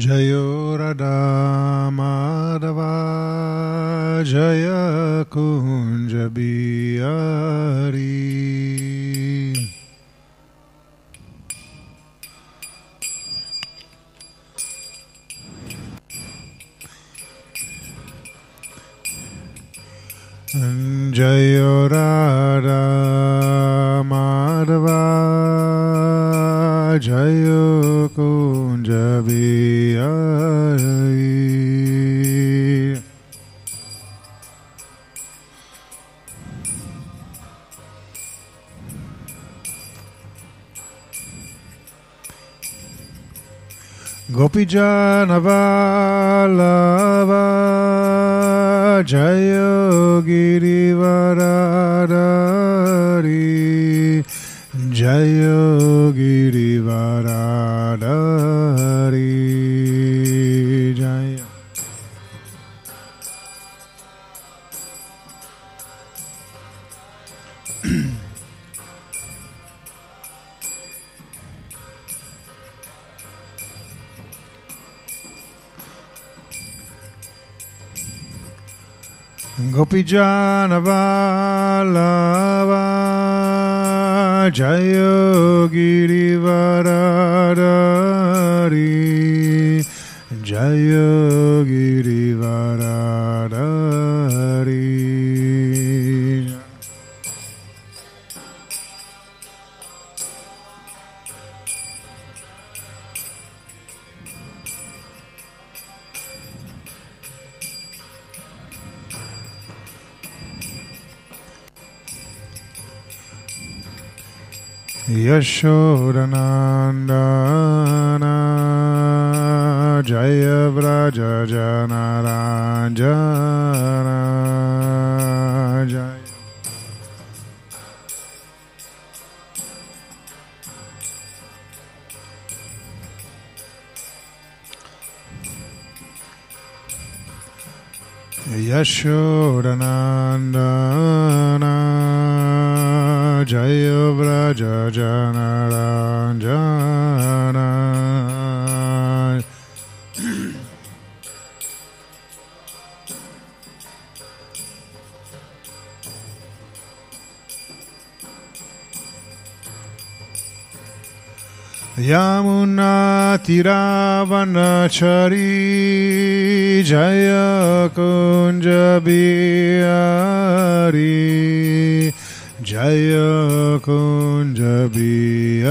Jayo Radha Madhava Jaya Jayo Radha Madhava Jayo Kunja Bihari Jayo Girivaradari Jayo Girivaradari Gopijanavalava Jayo Girivaradari Jayo Yashodanandana Jaya Vraja Janaranjana Jaya Yashodanandana Jaya Vraja Janaranjana Yamuna Tiravanachari Jaya Kunja Bihari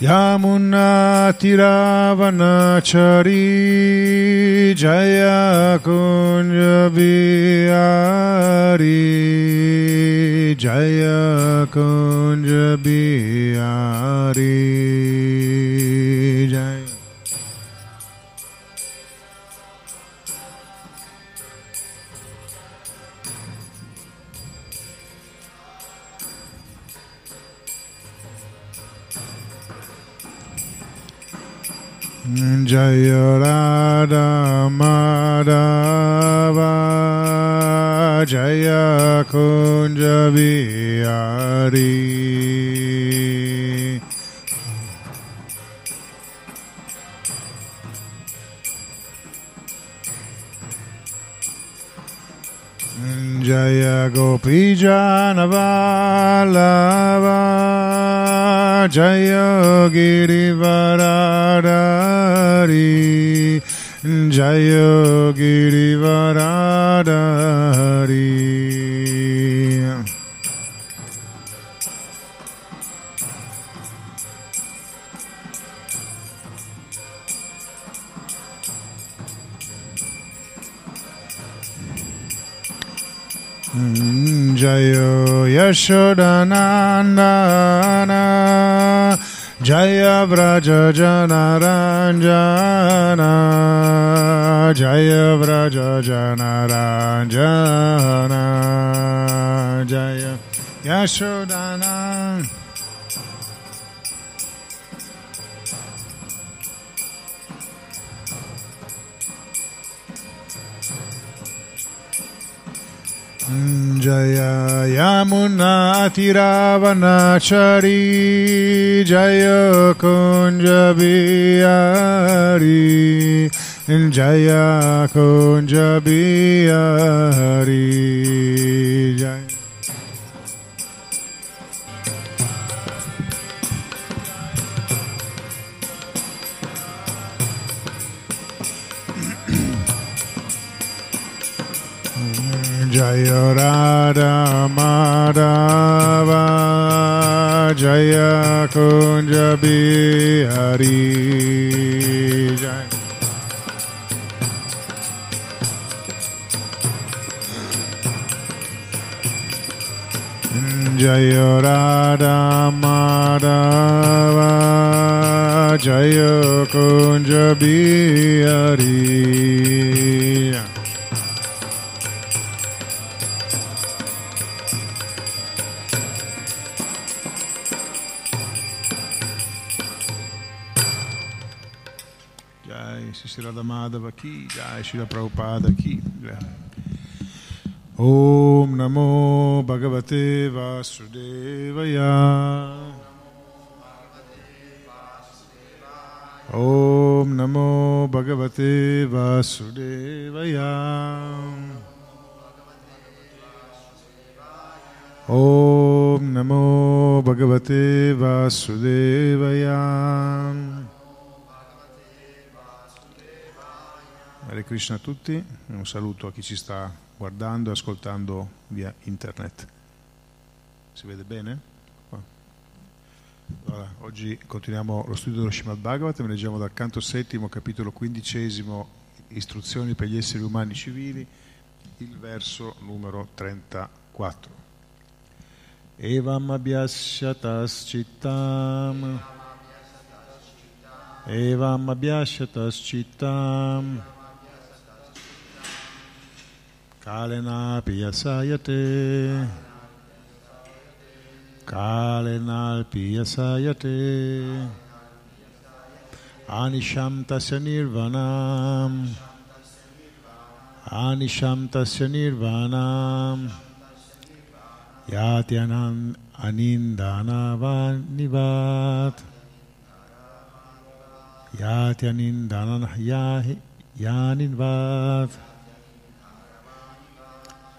Yamuna Tiravanachari Jaya Kunja Bihari Jaya Radha Madhava Jaya Kunja Bihari Jaya Gopi Janavalava Jaya Girivaradari Jaya Girivaradari Jayo Yashodanandana. Jaya Vraja Janaranjana. Jaya Vraja Janaranjana. Jaya Yashodana Jaya Yamuna Tiravanachari Jaya Kunja Bihari Jaya Kunja Bihari Jaya Jaya Radha Madhava Jaya Kunja Bihari Jaya Jaya Radha Madhava Jaya Radha Madhava Ki Jai Srila Prabhupada Ki Om Namo Bhagavate Vasudevaya. Om Namo Bhagavate Vasudevaya. Om Namo Bhagavate Vasudevaya Hare Krishna a tutti, un saluto a chi ci sta guardando e ascoltando via internet. Si vede bene? Allora, oggi continuiamo lo studio dello Srimad Bhagavatam, leggiamo dal canto settimo, capitolo quindicesimo, istruzioni per gli esseri umani civili, il verso numero 34. Evam abhyasyatas cittam Evam abhyasyatas cittam Kalenapi yasayate Kalenalpi yasayate Anisham tasya nirvanam. Anisham tasya nirvanam. Yati anan anindanavat Yati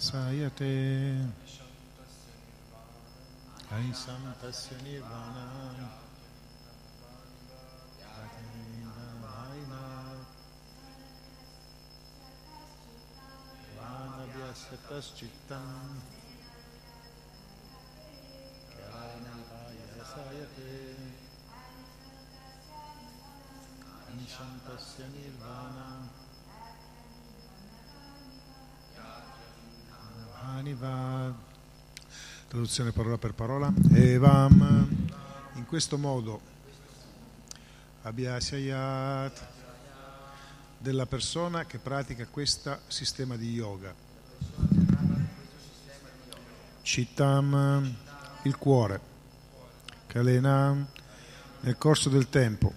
yasayate Anisham tasya nirvana Yati anindana yaniva yasayate Aisam tasya nirvana Aniva, traduzione parola per parola, Evam, in questo modo Abhyasayat della persona che pratica questo sistema di yoga. Chittam, il cuore, Kalena, nel corso del tempo,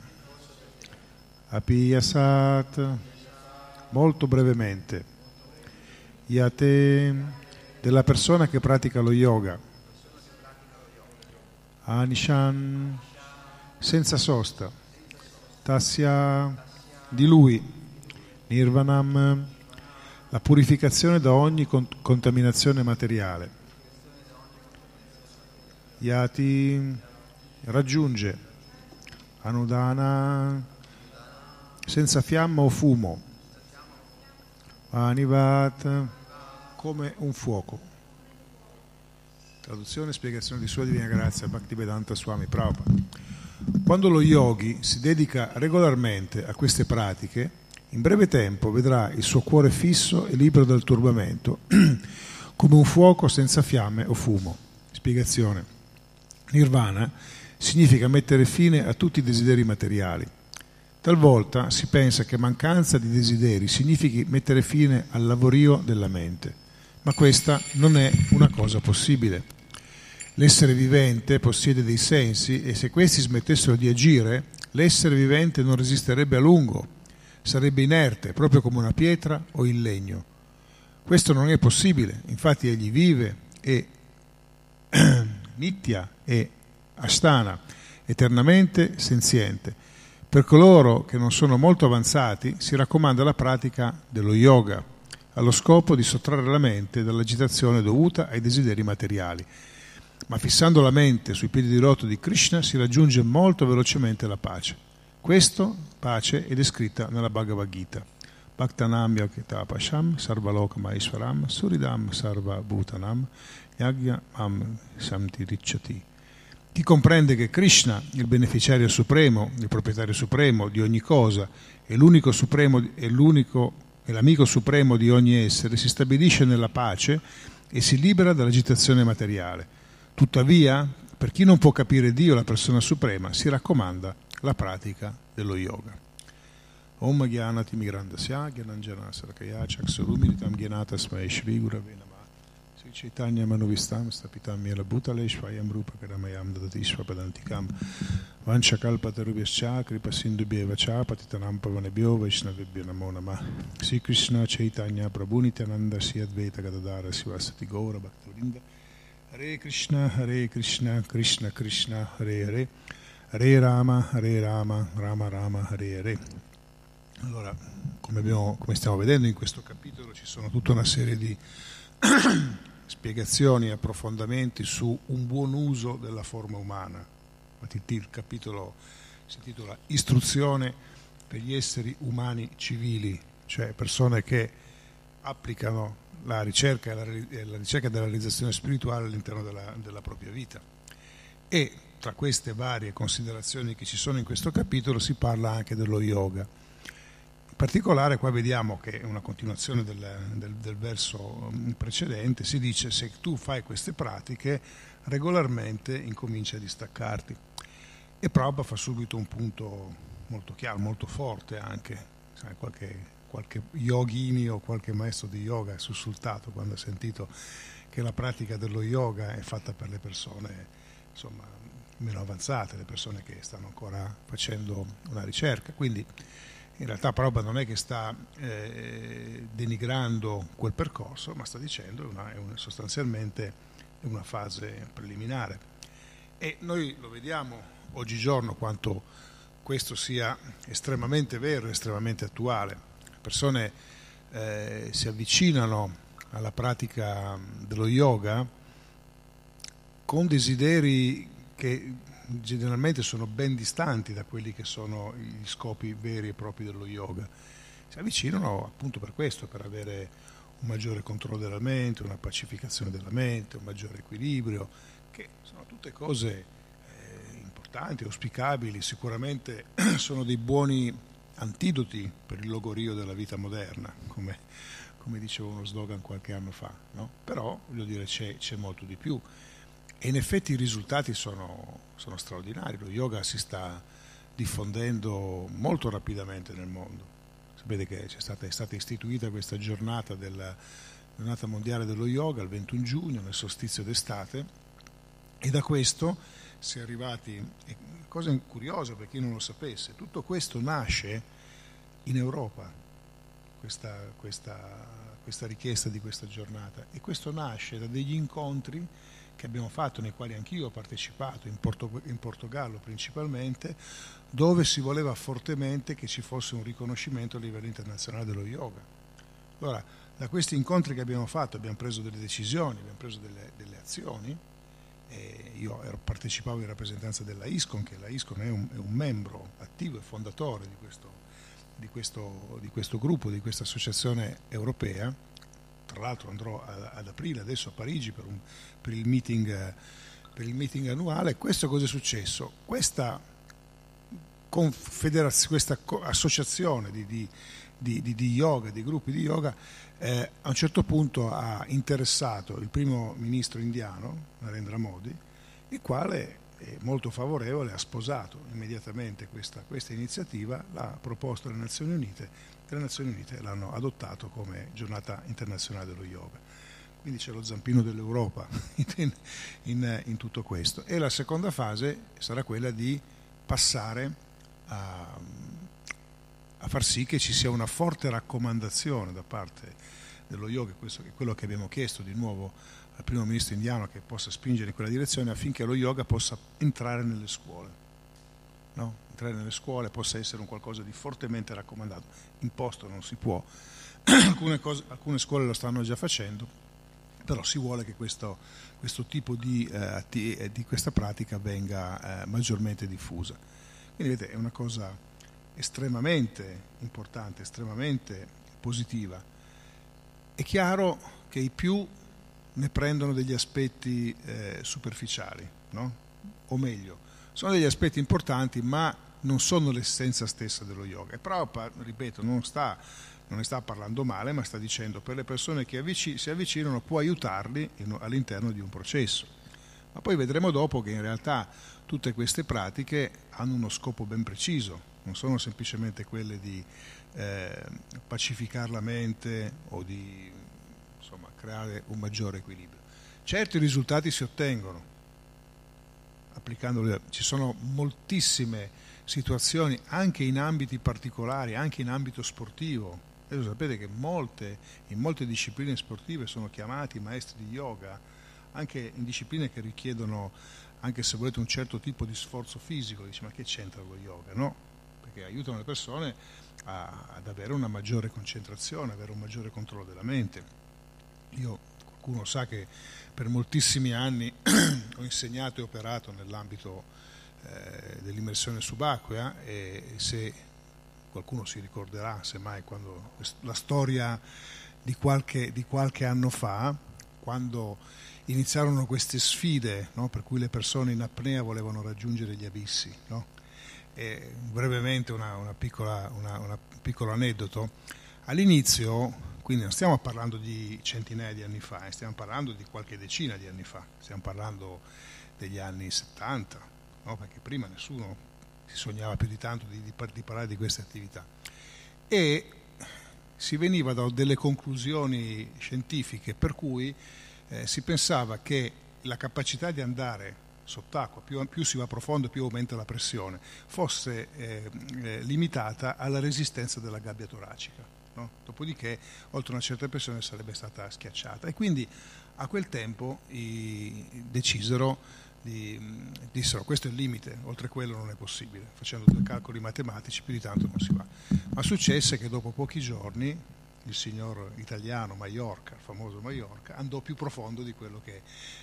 Apiyasat, molto brevemente. Yate della persona che pratica lo yoga. Anishan senza sosta. Tasya di lui. Nirvanam la purificazione da ogni contaminazione materiale. Yati raggiunge Anudana senza fiamma o fumo. Anivat come un fuoco. Traduzione e spiegazione di Sua Divina Grazia Bhaktivedanta Swami Prabhupada. Quando lo yogi si dedica regolarmente a queste pratiche, in breve tempo vedrà il suo cuore fisso e libero dal turbamento, come un fuoco senza fiamme o fumo. Spiegazione. Nirvana significa mettere fine a tutti i desideri materiali. Talvolta si pensa che mancanza di desideri significhi mettere fine al lavorio della mente, ma questa non è una cosa possibile. L'essere vivente possiede dei sensi e se questi smettessero di agire, l'essere vivente non resisterebbe a lungo sarebbe inerte, proprio come una pietra o il legno. Questo non è possibile, infatti egli vive e nitya e astana, eternamente senziente. Per coloro che non sono molto avanzati si raccomanda la pratica dello yoga, allo scopo di sottrarre la mente dall'agitazione dovuta ai desideri materiali. Ma fissando la mente sui piedi di rotto di Krishna si raggiunge molto velocemente la pace. Questo, pace, è descritta nella Bhagavad Gita. Bhaktanam Yakitapasham Sarvaloka Maishwaram Suridam Sarva Bhutanam Yagya Am. Chi comprende che Krishna, il beneficiario supremo, il proprietario supremo di ogni cosa, è l'unico supremo, è l'unico è l'amico supremo di ogni essere, si stabilisce nella pace e si libera dall'agitazione materiale. Tuttavia, per chi non può capire Dio, la persona suprema, si raccomanda la pratica dello yoga. Om Gyanati Migrandasya Gyananjana Sarakaya Chaksurumiritam Gyanata Smai Shri Gurave Namah Sri Chaitanya Manuvistam Stapitam Mela Bhutale Shvayam Rupa Karamayam Dadatishva Padantikam Vanchakalpatarubhyascha Kripa Sindubhyeva Cha Patitanam Pavanebhyo Vaishnavibhyo Namo Namah Sri Krishna Chaitanya Prabhu Nityananda Sri Advaita Gadadara Sivasati Gaura Bhaktivinoda Hare Krishna Hare Krishna Krishna Krishna Hare Hare. Hare Rama, Hare Rama, Rama Rama, Hare Hare. Allora, come, abbiamo, come stiamo vedendo in questo capitolo ci sono tutta una serie di spiegazioni e approfondimenti su un buon uso della forma umana. Il capitolo si intitola Istruzione per gli esseri umani civili, cioè persone che applicano la ricerca, la ricerca della realizzazione spirituale all'interno della, della propria vita. E tra queste varie considerazioni che ci sono in questo capitolo si parla anche dello yoga. Particolare qua vediamo che è una continuazione del, del, del verso mm, precedente, si dice se tu fai queste pratiche regolarmente incominci a distaccarti. E Prabhupada fa subito un punto molto chiaro, molto forte anche, sai, qualche, qualche yogini o qualche maestro di yoga è sussultato quando ha sentito che la pratica dello yoga è fatta per le persone insomma, meno avanzate, le persone che stanno ancora facendo una ricerca. Quindi in realtà Prabhupada non è che sta eh, denigrando quel percorso, ma sta dicendo che è una, sostanzialmente una fase preliminare. E noi lo vediamo oggigiorno quanto questo sia estremamente vero, estremamente attuale. Le persone eh, si avvicinano alla pratica dello yoga con desideri che generalmente sono ben distanti da quelli che sono gli scopi veri e propri dello yoga. Si avvicinano appunto per questo, per avere un maggiore controllo della mente, una pacificazione della mente, un maggiore equilibrio, che sono tutte cose eh, importanti, auspicabili, sicuramente sono dei buoni antidoti per il logorio della vita moderna, come, come diceva uno slogan qualche anno fa. No? Però, voglio dire, c'è, c'è molto di più. E in effetti i risultati sono, sono straordinari, lo yoga si sta diffondendo molto rapidamente nel mondo. Sapete che stata, è stata istituita questa giornata della giornata mondiale dello yoga il 21 giugno, nel solstizio d'estate, e da questo si è arrivati, cosa curiosa per chi non lo sapesse, tutto questo nasce in Europa. questa, questa, questa richiesta di questa giornata e questo nasce da degli incontri che abbiamo fatto, nei quali anch'io ho partecipato, in, Porto, in, Portogallo principalmente, dove si voleva fortemente che ci fosse un riconoscimento a livello internazionale dello yoga. Allora, da questi incontri che abbiamo fatto abbiamo preso delle decisioni, abbiamo preso delle, delle azioni. io ero, partecipavo in rappresentanza della ISCON, che la ISCON è un, è un membro attivo e fondatore di questo, di questo, di questo gruppo, di questa associazione europea. Tra l'altro andrò ad aprile adesso a Parigi per, un, per, il, meeting, per il meeting annuale. Questo cosa è successo? Questa, questa associazione di, di, di, di, yoga, di gruppi di yoga, eh, a un certo punto ha interessato il primo ministro indiano, Narendra Modi, il quale molto favorevole, ha sposato immediatamente questa, questa iniziativa, l'ha proposto alle Nazioni Unite e le Nazioni Unite l'hanno adottato come giornata internazionale dello yoga. Quindi c'è lo zampino dell'Europa in, in, in tutto questo. E la seconda fase sarà quella di passare a, a far sì che ci sia una forte raccomandazione da parte dello yoga, questo è quello che abbiamo chiesto di nuovo al primo ministro indiano che possa spingere in quella direzione affinché lo yoga possa entrare nelle scuole, no? entrare nelle scuole possa essere un qualcosa di fortemente raccomandato, imposto non si può, alcune, cose, alcune scuole lo stanno già facendo, però si vuole che questo, questo tipo di, eh, eh, di, questa pratica venga eh, maggiormente diffusa. Quindi vedete è una cosa estremamente importante, estremamente positiva è chiaro che i più ne prendono degli aspetti eh, superficiali, no? o meglio, sono degli aspetti importanti ma non sono l'essenza stessa dello yoga. E Prabhupada, ripeto, non, sta, non ne sta parlando male, ma sta dicendo per le persone che avvic- si avvicinano può aiutarli in, all'interno di un processo. Ma poi vedremo dopo che in realtà tutte queste pratiche hanno uno scopo ben preciso, non sono semplicemente quelle di eh, pacificare la mente o di insomma, creare un maggiore equilibrio. Certo i risultati si ottengono applicandoli, ci sono moltissime situazioni anche in ambiti particolari, anche in ambito sportivo. Adesso sapete che molte, in molte discipline sportive sono chiamati maestri di yoga, anche in discipline che richiedono, anche se volete, un certo tipo di sforzo fisico. Dice, ma che c'entra lo yoga? No, perché aiutano le persone a, ad avere una maggiore concentrazione, avere un maggiore controllo della mente. Io, qualcuno sa che per moltissimi anni ho insegnato e operato nell'ambito eh, dell'immersione subacquea e se qualcuno si ricorderà, semmai, quando la storia di qualche, di qualche anno fa, quando iniziarono queste sfide no, per cui le persone in apnea volevano raggiungere gli abissi. No? Brevemente una, una piccola, una, una piccolo aneddoto. All'inizio, quindi non stiamo parlando di centinaia di anni fa, eh, stiamo parlando di qualche decina di anni fa, stiamo parlando degli anni 70, no? perché prima nessuno si sognava più di tanto di, di, di parlare di queste attività. E si veniva da delle conclusioni scientifiche per cui eh, si pensava che la capacità di andare sott'acqua, più, più, si va profondo più aumenta la pressione, fosse eh, eh, limitata alla resistenza della gabbia toracica. No? Dopodiché, oltre una certa pressione, sarebbe stata schiacciata. E quindi a quel tempo decisero, di, dissero questo è il limite, oltre quello non è possibile. Facendo dei calcoli matematici più di tanto non si va. Ma successe che dopo pochi giorni il signor italiano Mallorca, il famoso Mallorca, andò più profondo di quello che,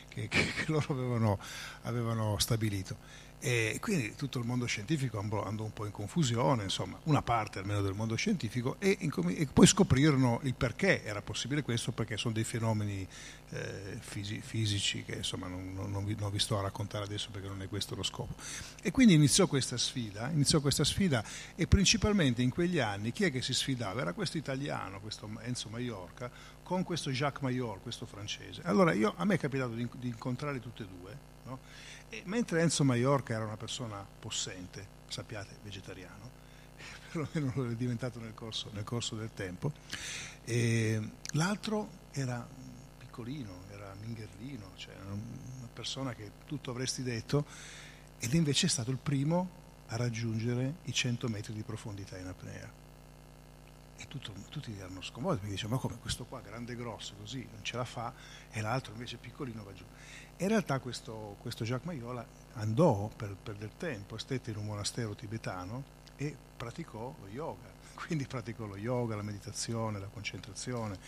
che, che loro avevano, avevano stabilito. E quindi tutto il mondo scientifico andò un po' in confusione, insomma, una parte almeno del mondo scientifico, e, e poi scoprirono il perché era possibile questo, perché sono dei fenomeni eh, fisi, fisici che insomma non, non, vi, non, vi, sto a raccontare adesso perché non è questo lo scopo. E quindi iniziò questa sfida, iniziò questa sfida e principalmente in quegli anni chi è che si sfidava? Era questo italiano, questo Enzo Maiorca, con questo Jacques Mayor, questo francese. Allora io, a me è capitato di, di incontrarli tutti e due, no? E mentre Enzo Maiorca era una persona possente, sappiate, vegetariano, perlomeno lo è diventato nel corso, nel corso del tempo, l'altro era piccolino, era mingherlino, cioè una persona che tutto avresti detto, ed invece è stato il primo a raggiungere i 100 metri di profondità in apnea. E tutto, tutti erano sconvolti perché dicevano, ma come questo qua grande e grosso così non ce la fa e l'altro invece piccolino va giù. In realtà questo, questo Jacques Maiola andò per perdere tempo, stette in un monastero tibetano e praticò lo yoga, quindi praticò lo yoga, la meditazione, la concentrazione.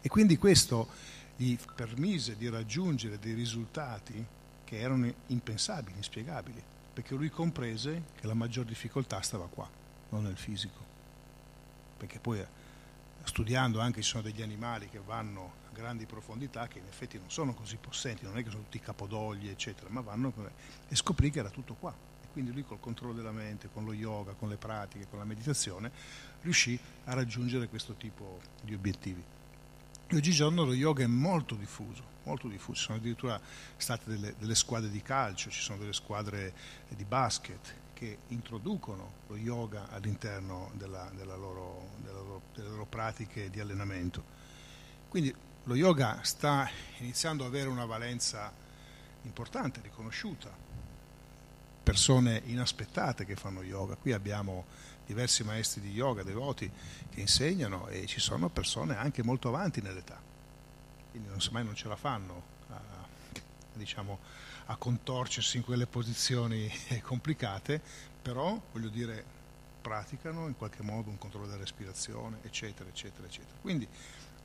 E quindi questo gli permise di raggiungere dei risultati che erano impensabili, inspiegabili, perché lui comprese che la maggior difficoltà stava qua, non nel fisico, perché poi studiando anche ci sono degli animali che vanno grandi profondità che in effetti non sono così possenti, non è che sono tutti capodogli eccetera, ma vanno e scoprì che era tutto qua. E quindi lui col controllo della mente, con lo yoga, con le pratiche, con la meditazione, riuscì a raggiungere questo tipo di obiettivi. E oggigiorno lo yoga è molto diffuso, molto diffuso, ci sono addirittura state delle, delle squadre di calcio, ci sono delle squadre di basket, che introducono lo yoga all'interno della, della loro, della loro, delle loro pratiche di allenamento. Quindi lo yoga sta iniziando ad avere una valenza importante, riconosciuta. Persone inaspettate che fanno yoga. Qui abbiamo diversi maestri di yoga, devoti, che insegnano e ci sono persone anche molto avanti nell'età. Quindi non, mai non ce la fanno a, diciamo, a contorcersi in quelle posizioni complicate, però voglio dire praticano in qualche modo un controllo della respirazione, eccetera, eccetera, eccetera. Quindi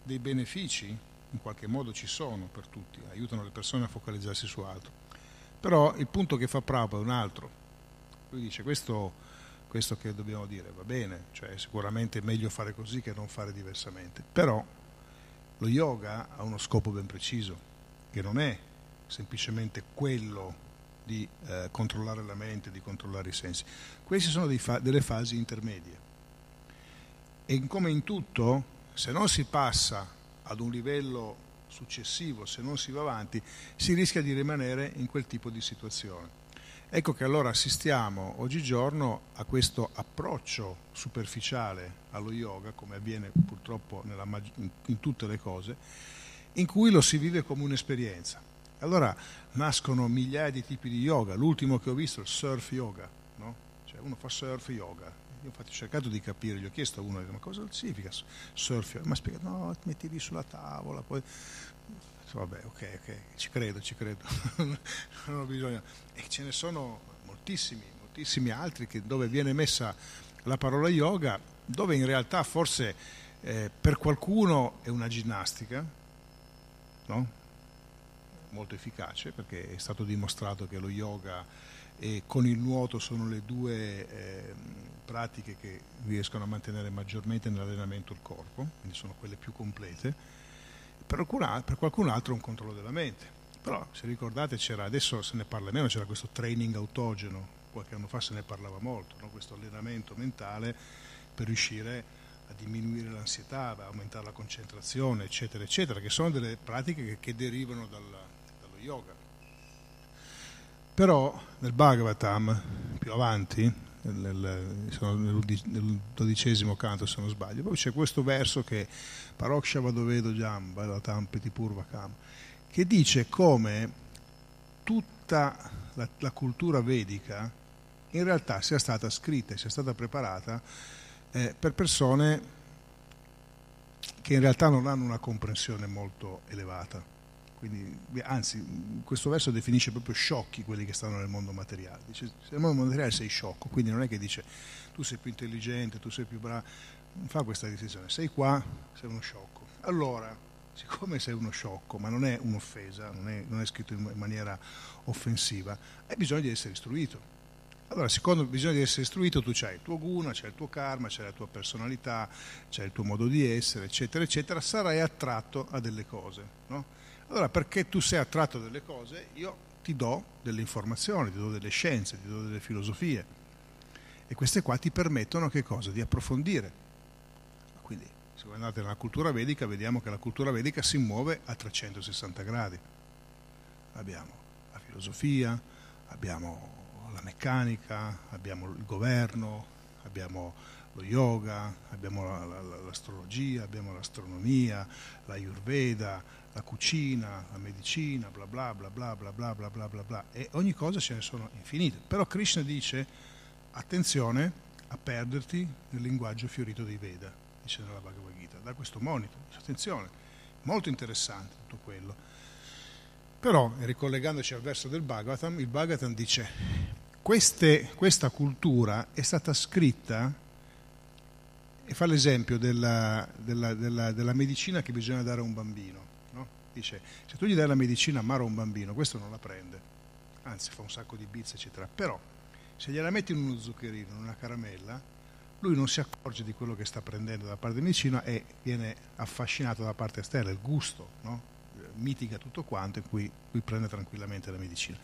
dei benefici in qualche modo ci sono per tutti, aiutano le persone a focalizzarsi su altro. Però il punto che fa Prabhupada è un altro. Lui dice questo, questo che dobbiamo dire va bene, cioè sicuramente è meglio fare così che non fare diversamente, però lo yoga ha uno scopo ben preciso, che non è semplicemente quello di eh, controllare la mente, di controllare i sensi. Queste sono fa- delle fasi intermedie. E come in tutto, se non si passa ad un livello successivo, se non si va avanti, si rischia di rimanere in quel tipo di situazione. Ecco che allora assistiamo oggigiorno a questo approccio superficiale allo yoga, come avviene purtroppo mag- in tutte le cose, in cui lo si vive come un'esperienza allora nascono migliaia di tipi di yoga, l'ultimo che ho visto è il surf yoga, no? cioè uno fa surf yoga. Io infatti ho cercato di capire, gli ho chiesto a uno, ma cosa significa surf yoga? Ma spiega, no, metti lì sulla tavola, poi... Vabbè, ok, ok, ci credo, ci credo, non ho bisogno. E ce ne sono moltissimi, moltissimi altri che, dove viene messa la parola yoga, dove in realtà forse eh, per qualcuno è una ginnastica, no? molto efficace perché è stato dimostrato che lo yoga e con il nuoto sono le due eh, pratiche che riescono a mantenere maggiormente nell'allenamento il corpo, quindi sono quelle più complete, per, per qualcun altro un controllo della mente. Però se ricordate c'era, adesso se ne parla meno, c'era questo training autogeno, qualche anno fa se ne parlava molto, no? questo allenamento mentale per riuscire a diminuire l'ansietà, a aumentare la concentrazione, eccetera, eccetera, che sono delle pratiche che, che derivano dalla, yoga. Però nel Bhagavatam, più avanti, nel, nel dodicesimo canto se non sbaglio, poi c'è questo verso che Paroksha Vadovedo Jam, Bhagavatam Petipurvakam, che dice come tutta la, la cultura vedica in realtà sia stata scritta e sia stata preparata eh, per persone che in realtà non hanno una comprensione molto elevata quindi, anzi, questo verso definisce proprio sciocchi quelli che stanno nel mondo materiale. Dice, nel mondo materiale sei sciocco, quindi non è che dice tu sei più intelligente, tu sei più bravo, non fa questa decisione, sei qua, sei uno sciocco. Allora, siccome sei uno sciocco, ma non è un'offesa, non è, non è scritto in maniera offensiva, hai bisogno di essere istruito. Allora, siccome bisogna di essere istruito, tu c'hai il tuo guna, c'hai il tuo karma, c'hai la tua personalità, c'hai il tuo modo di essere, eccetera, eccetera, sarai attratto a delle cose, no? Allora, perché tu sei attratto dalle cose, io ti do delle informazioni, ti do delle scienze, ti do delle filosofie. E queste qua ti permettono che cosa? Di approfondire. Quindi, se guardate nella cultura vedica, vediamo che la cultura vedica si muove a 360 gradi. Abbiamo la filosofia, abbiamo la meccanica, abbiamo il governo, abbiamo lo yoga, abbiamo l'astrologia, abbiamo l'astronomia, la Ayurveda, la cucina, la medicina, bla bla bla bla bla bla bla bla bla bla e ogni cosa ce ne sono infinite. Però Krishna dice attenzione a perderti nel linguaggio fiorito dei Veda. dice nella Bhagavad Gita, da questo monito. Attenzione, molto interessante tutto quello. Però, ricollegandoci al verso del Bhagavatam, il Bhagavatam dice queste, questa cultura è stata scritta e fa l'esempio della, della, della, della, medicina che bisogna dare a un bambino. No? Dice, se tu gli dai la medicina amaro a un bambino, questo non la prende, anzi fa un sacco di bizze, eccetera. Però se gliela metti in uno zuccherino, in una caramella, lui non si accorge di quello che sta prendendo da parte di medicina e viene affascinato da parte esterna, il gusto, no? mitiga tutto quanto e qui, qui prende tranquillamente la medicina.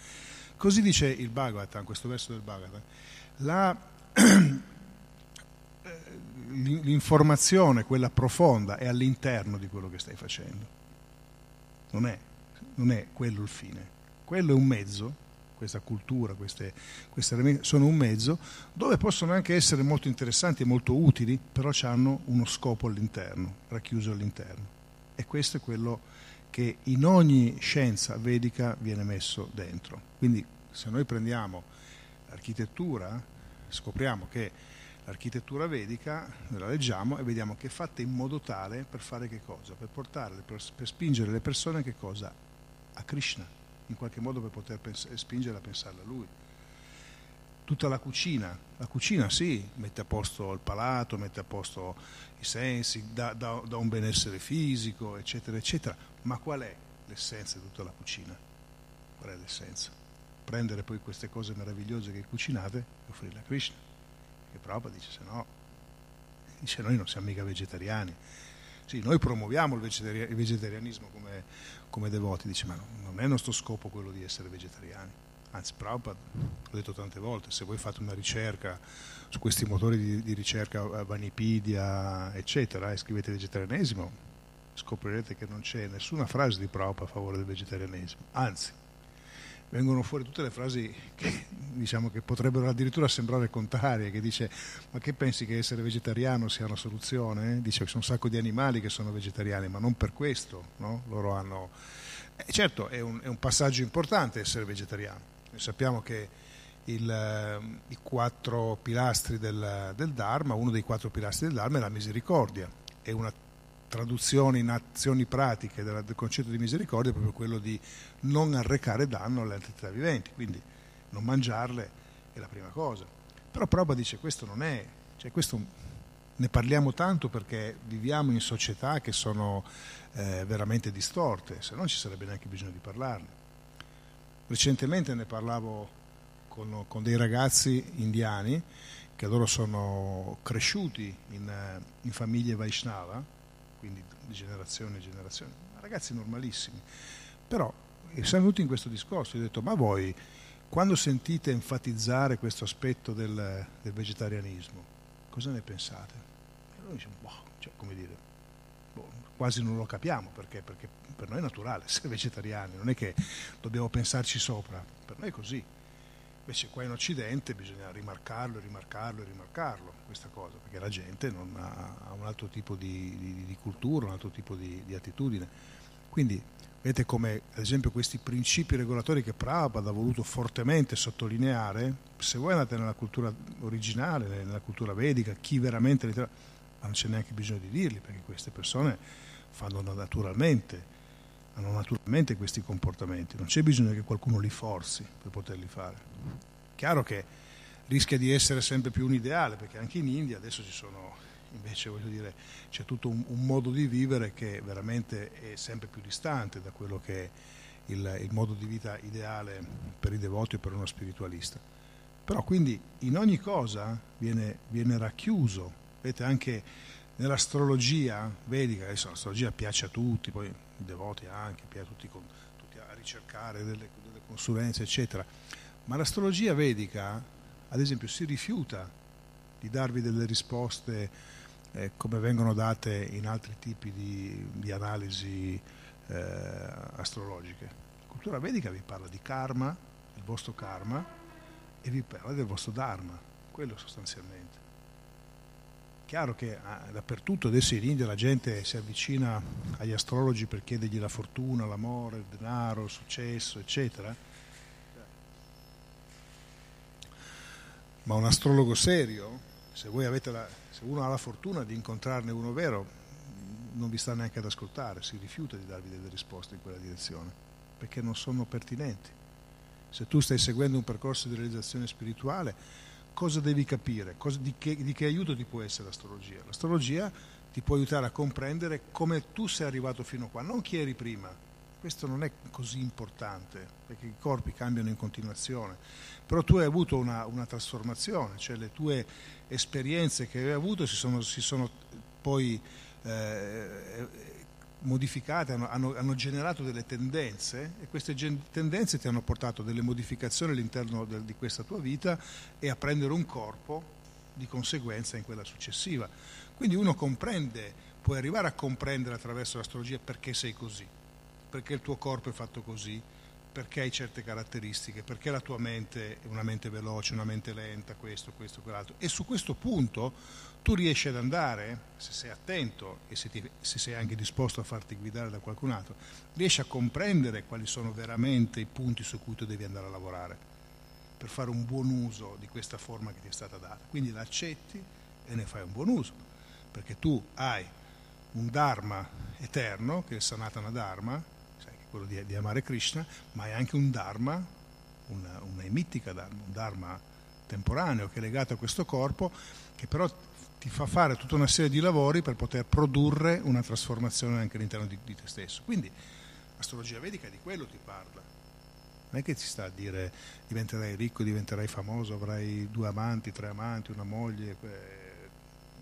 Così dice il Bhagavatam, questo verso del Bhagavatam. La, l'informazione, quella profonda, è all'interno di quello che stai facendo. Non è, non è quello il fine. Quello è un mezzo, questa cultura, queste, elementi sono un mezzo dove possono anche essere molto interessanti e molto utili, però hanno uno scopo all'interno, racchiuso all'interno. E questo è quello che in ogni scienza vedica viene messo dentro. Quindi se noi prendiamo l'architettura, scopriamo che l'architettura vedica, la leggiamo e vediamo che è fatta in modo tale per fare che cosa? Per portare, per, per spingere le persone che cosa? A Krishna, in qualche modo per poter spingere a pensare a lui. Tutta la cucina, la cucina sì, mette a posto il palato, mette a posto i sensi, dà, dà, dà un benessere fisico, eccetera, eccetera, ma qual è l'essenza di tutta la cucina? Qual è l'essenza? Prendere poi queste cose meravigliose che cucinate e offrirle a Krishna che Prabhupada dice se no, dice noi non siamo mica vegetariani. Sì, noi promuoviamo il, vegetari- il vegetarianismo come, come, devoti, dice ma non è il nostro scopo quello di essere vegetariani. Anzi, Prabhupada, l'ho detto tante volte, se voi fate una ricerca su questi motori di, di ricerca, Vanipedia, eccetera, e scrivete vegetarianesimo, scoprirete che non c'è nessuna frase di Prabhupada a favore del vegetarianesimo. Anzi, vengono fuori tutte le frasi che, diciamo, che potrebbero addirittura sembrare contrarie, che dice ma che pensi che essere vegetariano sia una soluzione? Dice che sono un sacco di animali che sono vegetariani, ma non per questo, no? Loro hanno... Eh, certo, è un, è un, passaggio importante essere vegetariano. Noi sappiamo che il, eh, i quattro pilastri del, del Dharma, uno dei quattro pilastri del Dharma è la misericordia, è una traduzione in azioni pratiche del, concetto di misericordia è proprio quello di non arrecare danno alle entità viventi, quindi non mangiarle è la prima cosa. Però Prabhupada dice questo non è, cioè questo ne parliamo tanto perché viviamo in società che sono eh, veramente distorte, se no ci sarebbe neanche bisogno di parlarne. Recentemente ne parlavo con, con dei ragazzi indiani che loro sono cresciuti in, in famiglie Vaishnava quindi di generazione in generazione, ragazzi normalissimi. Però siamo venuti in questo discorso, ho detto, ma voi quando sentite enfatizzare questo aspetto del, del vegetarianismo, cosa ne pensate? E noi diciamo, boh, cioè, come dire, boh, quasi non lo capiamo perché, perché per noi è naturale essere vegetariani, non è che dobbiamo pensarci sopra, per noi è così. Invece qua in Occidente bisogna rimarcarlo, rimarcarlo rimarcarlo questa cosa, perché la gente ha, ha, un altro tipo di, di, di, cultura, un altro tipo di, di, attitudine. Quindi vedete come ad esempio questi principi regolatori che Prabhupada ha voluto fortemente sottolineare, se voi andate nella cultura originale, nella cultura vedica, chi veramente ma non c'è neanche bisogno di dirli, perché queste persone fanno naturalmente hanno naturalmente questi comportamenti, non c'è bisogno che qualcuno li forzi per poterli fare. Chiaro che rischia di essere sempre più un ideale, perché anche in India adesso ci sono, invece voglio dire, c'è tutto un, un modo di vivere che veramente è sempre più distante da quello che è il, il modo di vita ideale per i devoti o per uno spiritualista. Però quindi in ogni cosa viene, viene racchiuso, vedete anche nell'astrologia vedica, adesso l'astrologia piace a tutti, poi devoti anche, piace a tutti, tutti a ricercare delle, delle consulenze, eccetera, ma l'astrologia vedica, ad esempio, si rifiuta di darvi delle risposte eh, come vengono date in altri tipi di, di analisi eh, astrologiche. La cultura vedica vi parla di karma, il vostro karma, e vi parla del vostro dharma, quello sostanzialmente. Chiaro che ah, dappertutto adesso in India la gente si avvicina agli astrologi per chiedergli la fortuna, l'amore, il denaro, il successo, eccetera. Ma un astrologo serio se, la, se uno ha la fortuna di incontrarne uno vero, non vi sta neanche ad ascoltare, si rifiuta di darvi delle risposte in quella direzione, perché non sono pertinenti. Se tu stai seguendo un percorso di realizzazione spirituale, cosa devi capire? Cosa, di, che, di che aiuto ti può essere l'astrologia? L'astrologia ti può aiutare a comprendere come tu sei arrivato fino a qua, non chi eri prima. Questo non è così importante, perché i corpi cambiano in continuazione, però tu hai avuto una, una trasformazione, cioè le tue esperienze che hai avuto si sono, si sono poi eh, modificate, hanno, hanno, hanno, generato delle tendenze e queste tendenze ti hanno portato delle modificazioni all'interno del, di questa tua vita e a prendere un corpo di conseguenza in quella successiva. Quindi uno comprende, puoi arrivare a comprendere attraverso l'astrologia perché sei così, perché il tuo corpo è fatto così, perché hai certe caratteristiche, perché la tua mente è una mente veloce, una mente lenta, questo, questo, quell'altro. E su questo punto tu riesci ad andare, se sei attento e se, ti, se, sei anche disposto a farti guidare da qualcun altro, riesci a comprendere quali sono veramente i punti su cui tu devi andare a lavorare per fare un buon uso di questa forma che ti è stata data. Quindi l'accetti e ne fai un buon uso, perché tu hai un Dharma eterno, che è il Sanatana Dharma, sai, quello di, di, amare Krishna, ma hai anche un Dharma, una, una emitica Dharma, un Dharma temporaneo che è legato a questo corpo, che però ti fa fare tutta una serie di lavori per poter produrre una trasformazione anche all'interno di, di te stesso. Quindi l'astrologia vedica di quello ti parla. Non è che ci sta a dire diventerai ricco, diventerai famoso, avrai due amanti, tre amanti, una moglie,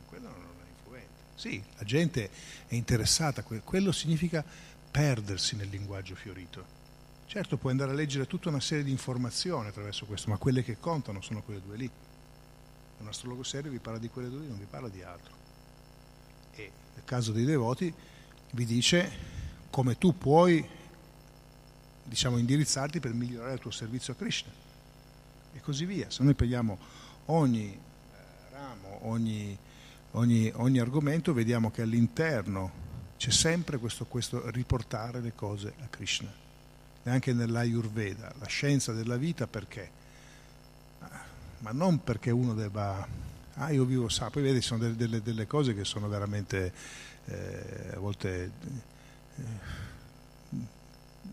quello non è influente. Sì, la gente è interessata, quello significa perdersi nel linguaggio fiorito. Certo puoi andare a leggere tutta una serie di informazioni attraverso questo, ma quelle che contano sono quelle due lì un astrologo serio vi parla di quelle due, non vi parla di altro. E nel caso dei devoti vi dice come tu puoi diciamo, indirizzarti per migliorare il tuo servizio a Krishna e così via. Se noi prendiamo ogni eh, ramo, ogni, ogni, ogni, argomento, vediamo che all'interno c'è sempre questo, questo riportare le cose a Krishna. E anche nell'Ayurveda, la scienza della vita perché? Ma non perché uno debba, ah io vivo sa, poi vedi sono delle, delle, delle cose che sono veramente eh, a volte eh,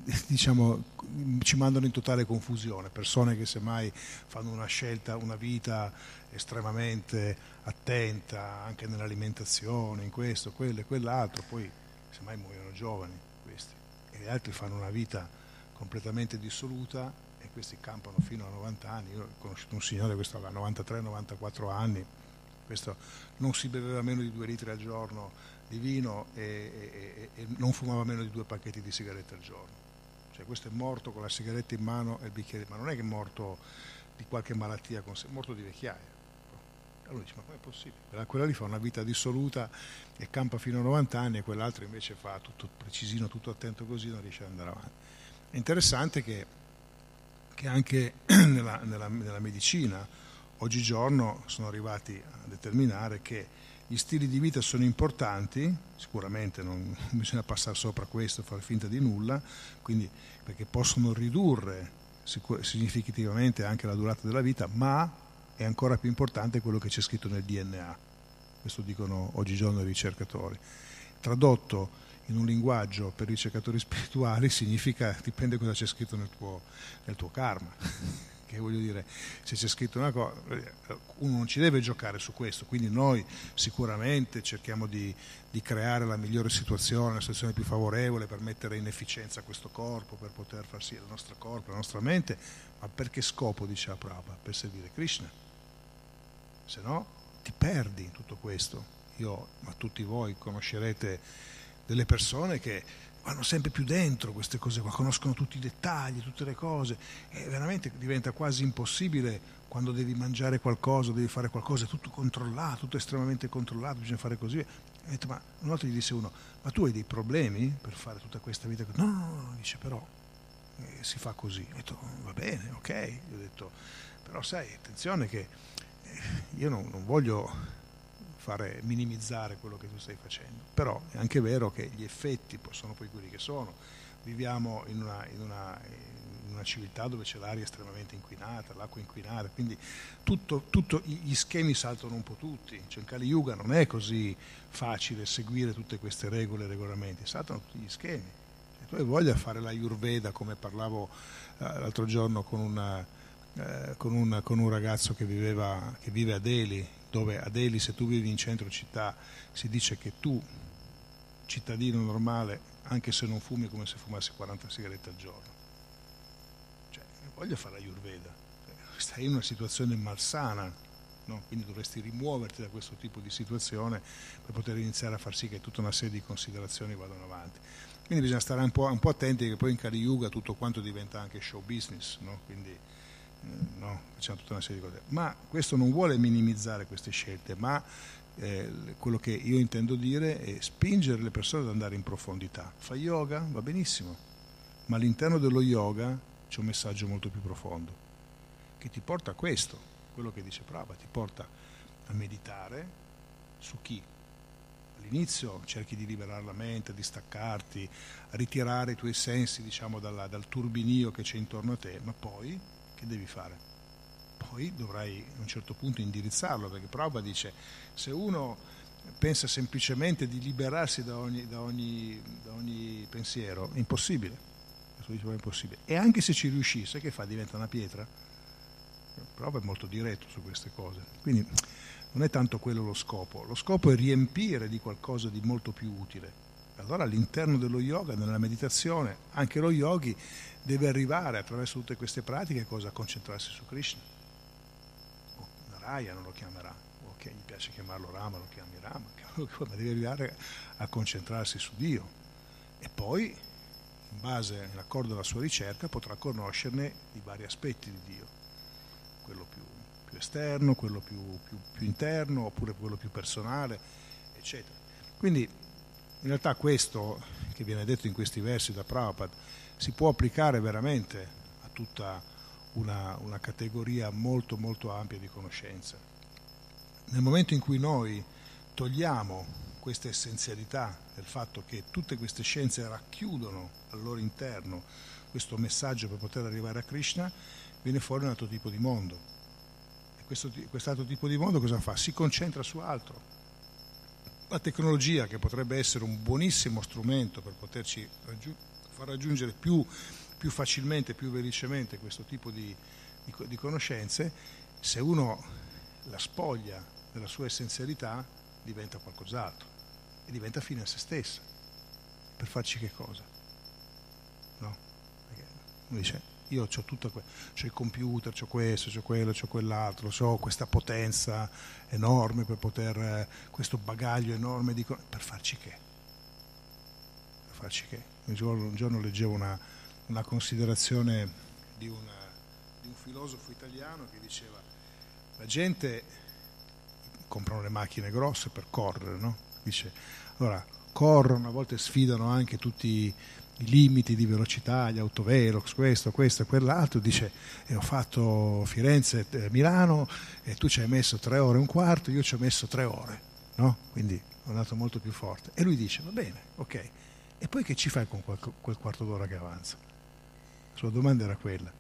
diciamo ci mandano in totale confusione, persone che semmai fanno una scelta, una vita estremamente attenta anche nell'alimentazione, in questo, quello e quell'altro, poi semmai muoiono giovani questi e gli altri fanno una vita completamente dissoluta e questi campano fino a 90 anni. Io ho conosciuto un signore, questo aveva 93-94 anni, questo non si beveva meno di due litri al giorno di vino e, e, e, non fumava meno di due pacchetti di sigarette al giorno. Cioè questo è morto con la sigaretta in mano e il bicchiere, ma non è che è morto di qualche malattia, è morto di vecchiaia. Allora dice, ma com'è possibile? Quella lì fa una vita dissoluta e campa fino a 90 anni e quell'altro invece fa tutto precisino, tutto attento così, non riesce ad andare avanti. È interessante che che anche nella, nella, nella medicina oggigiorno sono arrivati a determinare che gli stili di vita sono importanti, sicuramente non bisogna passare sopra questo fare finta di nulla, quindi perché possono ridurre significativamente anche la durata della vita, ma è ancora più importante quello che c'è scritto nel DNA, questo dicono oggigiorno i ricercatori. Tradotto in un linguaggio per ricercatori spirituali significa, dipende cosa c'è scritto nel tuo, nel tuo karma. che voglio dire, se c'è scritto una cosa, uno non ci deve giocare su questo, quindi noi sicuramente cerchiamo di, di creare la migliore situazione, la situazione più favorevole per mettere in efficienza questo corpo, per poter far sì il nostro corpo, la nostra mente, ma per che scopo, diceva Prabhupada? Per servire Krishna. Se no ti perdi in tutto questo. Io, ma tutti voi conoscerete delle persone che vanno sempre più dentro queste cose qua, conoscono tutti i dettagli, tutte le cose e veramente diventa quasi impossibile quando devi mangiare qualcosa, devi fare qualcosa, è tutto controllato, tutto estremamente controllato, bisogna fare così. Detto, ma una volta gli disse uno, ma tu hai dei problemi per fare tutta questa vita? No, no, no, dice però eh, si fa così. Ho detto, va bene, ok, gli ho detto, però sai, attenzione che eh, io non, non voglio fare minimizzare quello che tu stai facendo, però è anche vero che gli effetti sono poi quelli che sono. Viviamo in una, in una, in una, civiltà dove c'è l'aria estremamente inquinata, l'acqua inquinata, quindi tutto, tutto, gli schemi saltano un po' tutti, cioè in Kali Yuga non è così facile seguire tutte queste regole e regolamenti, saltano tutti gli schemi. Se tu hai voglia di fare la Ayurveda come parlavo eh, l'altro giorno con, una, eh, con, un, con un, ragazzo che, viveva, che vive a Delhi, dove a Delhi se tu vivi in centro città si dice che tu, cittadino normale, anche se non fumi come se fumassi 40 sigarette al giorno. Cioè, voglio fare Ayurveda, stai in una situazione malsana, no? quindi dovresti rimuoverti da questo tipo di situazione per poter iniziare a far sì che tutta una serie di considerazioni vadano avanti. Quindi bisogna stare un po', un po attenti che poi in Kali Yuga tutto quanto diventa anche show business, no? quindi no, facciamo tutta una serie di cose. Ma questo non vuole minimizzare queste scelte, ma eh, quello che io intendo dire è spingere le persone ad andare in profondità. Fa yoga? Va benissimo, ma all'interno dello yoga c'è un messaggio molto più profondo, che ti porta a questo, quello che dice Prabha, ti porta a meditare su chi? All'inizio cerchi di liberare la mente, di staccarti, a ritirare i tuoi sensi diciamo, dalla, dal turbinio che c'è intorno a te, ma poi che devi fare? poi dovrai a un certo punto indirizzarlo, perché Prabhupada dice se uno pensa semplicemente di liberarsi da ogni, da ogni, da ogni pensiero, è impossibile. E anche se ci riuscisse, che fa? Diventa una pietra? Prabhupada è molto diretto su queste cose. Quindi non è tanto quello lo scopo, lo scopo è riempire di qualcosa di molto più utile. Allora all'interno dello yoga, nella meditazione, anche lo yogi deve arrivare attraverso tutte queste pratiche cosa? a concentrarsi su Krishna. Raya non lo chiamerà, o che gli piace chiamarlo Rama, lo chiami Rama, ma deve arrivare a concentrarsi su Dio e poi, in base, in accordo alla sua ricerca, potrà conoscerne i vari aspetti di Dio, quello più, più esterno, quello più, più, più interno, oppure quello più personale, eccetera. Quindi, in realtà questo che viene detto in questi versi da Prabhupada si può applicare veramente a tutta una, una categoria molto molto ampia di conoscenze. Nel momento in cui noi togliamo questa essenzialità del fatto che tutte queste scienze racchiudono al loro interno questo messaggio per poter arrivare a Krishna, viene fuori un altro tipo di mondo. E questo, quest'altro tipo di mondo cosa fa? Si concentra su altro. La tecnologia, che potrebbe essere un buonissimo strumento per poterci raggiung- far raggiungere più più facilmente, più velocemente questo tipo di, di, di conoscenze, se uno la spoglia della sua essenzialità diventa qualcos'altro e diventa fine a se stessa. Per farci che cosa? No? Perché uno dice, io ho tutto ho il computer, ho questo, ho quello, ho quell'altro, ho questa potenza enorme per poter, eh, questo bagaglio enorme di... Per farci che? Per farci che? Un giorno, un giorno leggevo una, una considerazione di, una, di, un filosofo italiano che diceva la gente comprano le macchine grosse per correre, no? Dice, allora corrono, a volte sfidano anche tutti i limiti di velocità, gli autovelox, questo, questo e quell'altro, dice eh, ho fatto Firenze-Milano eh, e tu ci hai messo tre ore e un quarto, io ci ho messo tre ore, no? quindi è andato molto più forte. E lui dice, va bene, ok, e poi che ci fai con quel, quarto d'ora che avanza? La sua domanda era quella.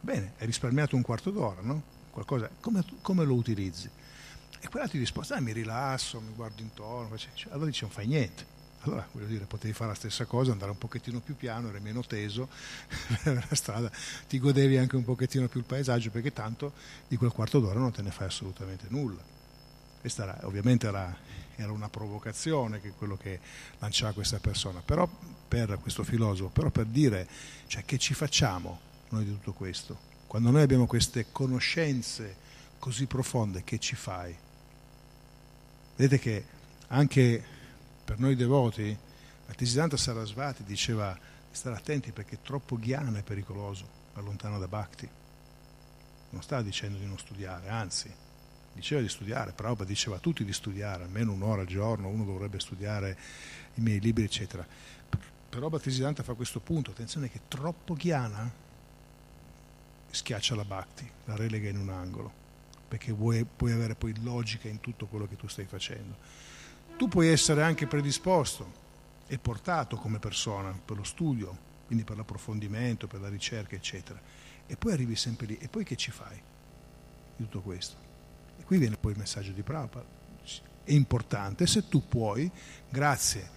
Bene, hai risparmiato un quarto d'ora, no? Qualcosa, come, come lo utilizzi? E quell'altro ti risponde, ah, mi rilasso, mi guardo intorno, cioè, allora dice non fai niente. Allora, voglio dire, potevi fare la stessa cosa, andare un pochettino più piano, eri meno teso la strada, ti godevi anche un pochettino più il paesaggio, perché tanto di quel quarto d'ora non te ne fai assolutamente nulla. Questa era, ovviamente era, era una provocazione che quello che lanciava questa persona, però per questo filosofo, però per dire cioè, che ci facciamo noi di tutto questo. Quando noi abbiamo queste conoscenze così profonde, che ci fai? Vedete che anche per noi devoti, Bhaktisiddhanta Sarasvati diceva di stare attenti perché troppo ghiana è pericoloso, lontano da Bhakti. Non sta dicendo di non studiare, anzi, diceva di studiare, Prabhupada diceva a tutti di studiare, almeno un'ora al giorno, uno dovrebbe studiare i miei libri, eccetera. Però Bhaktisiddhanta fa questo punto, attenzione che troppo ghiana schiaccia la Bhakti, la relega in un angolo, perché vuoi, puoi avere poi logica in tutto quello che tu stai facendo. Tu puoi essere anche predisposto e portato come persona per lo studio, quindi per l'approfondimento, per la ricerca, eccetera. E poi arrivi sempre lì. E poi che ci fai di tutto questo? Qui viene poi il messaggio di Prabhupada. È importante se tu puoi, grazie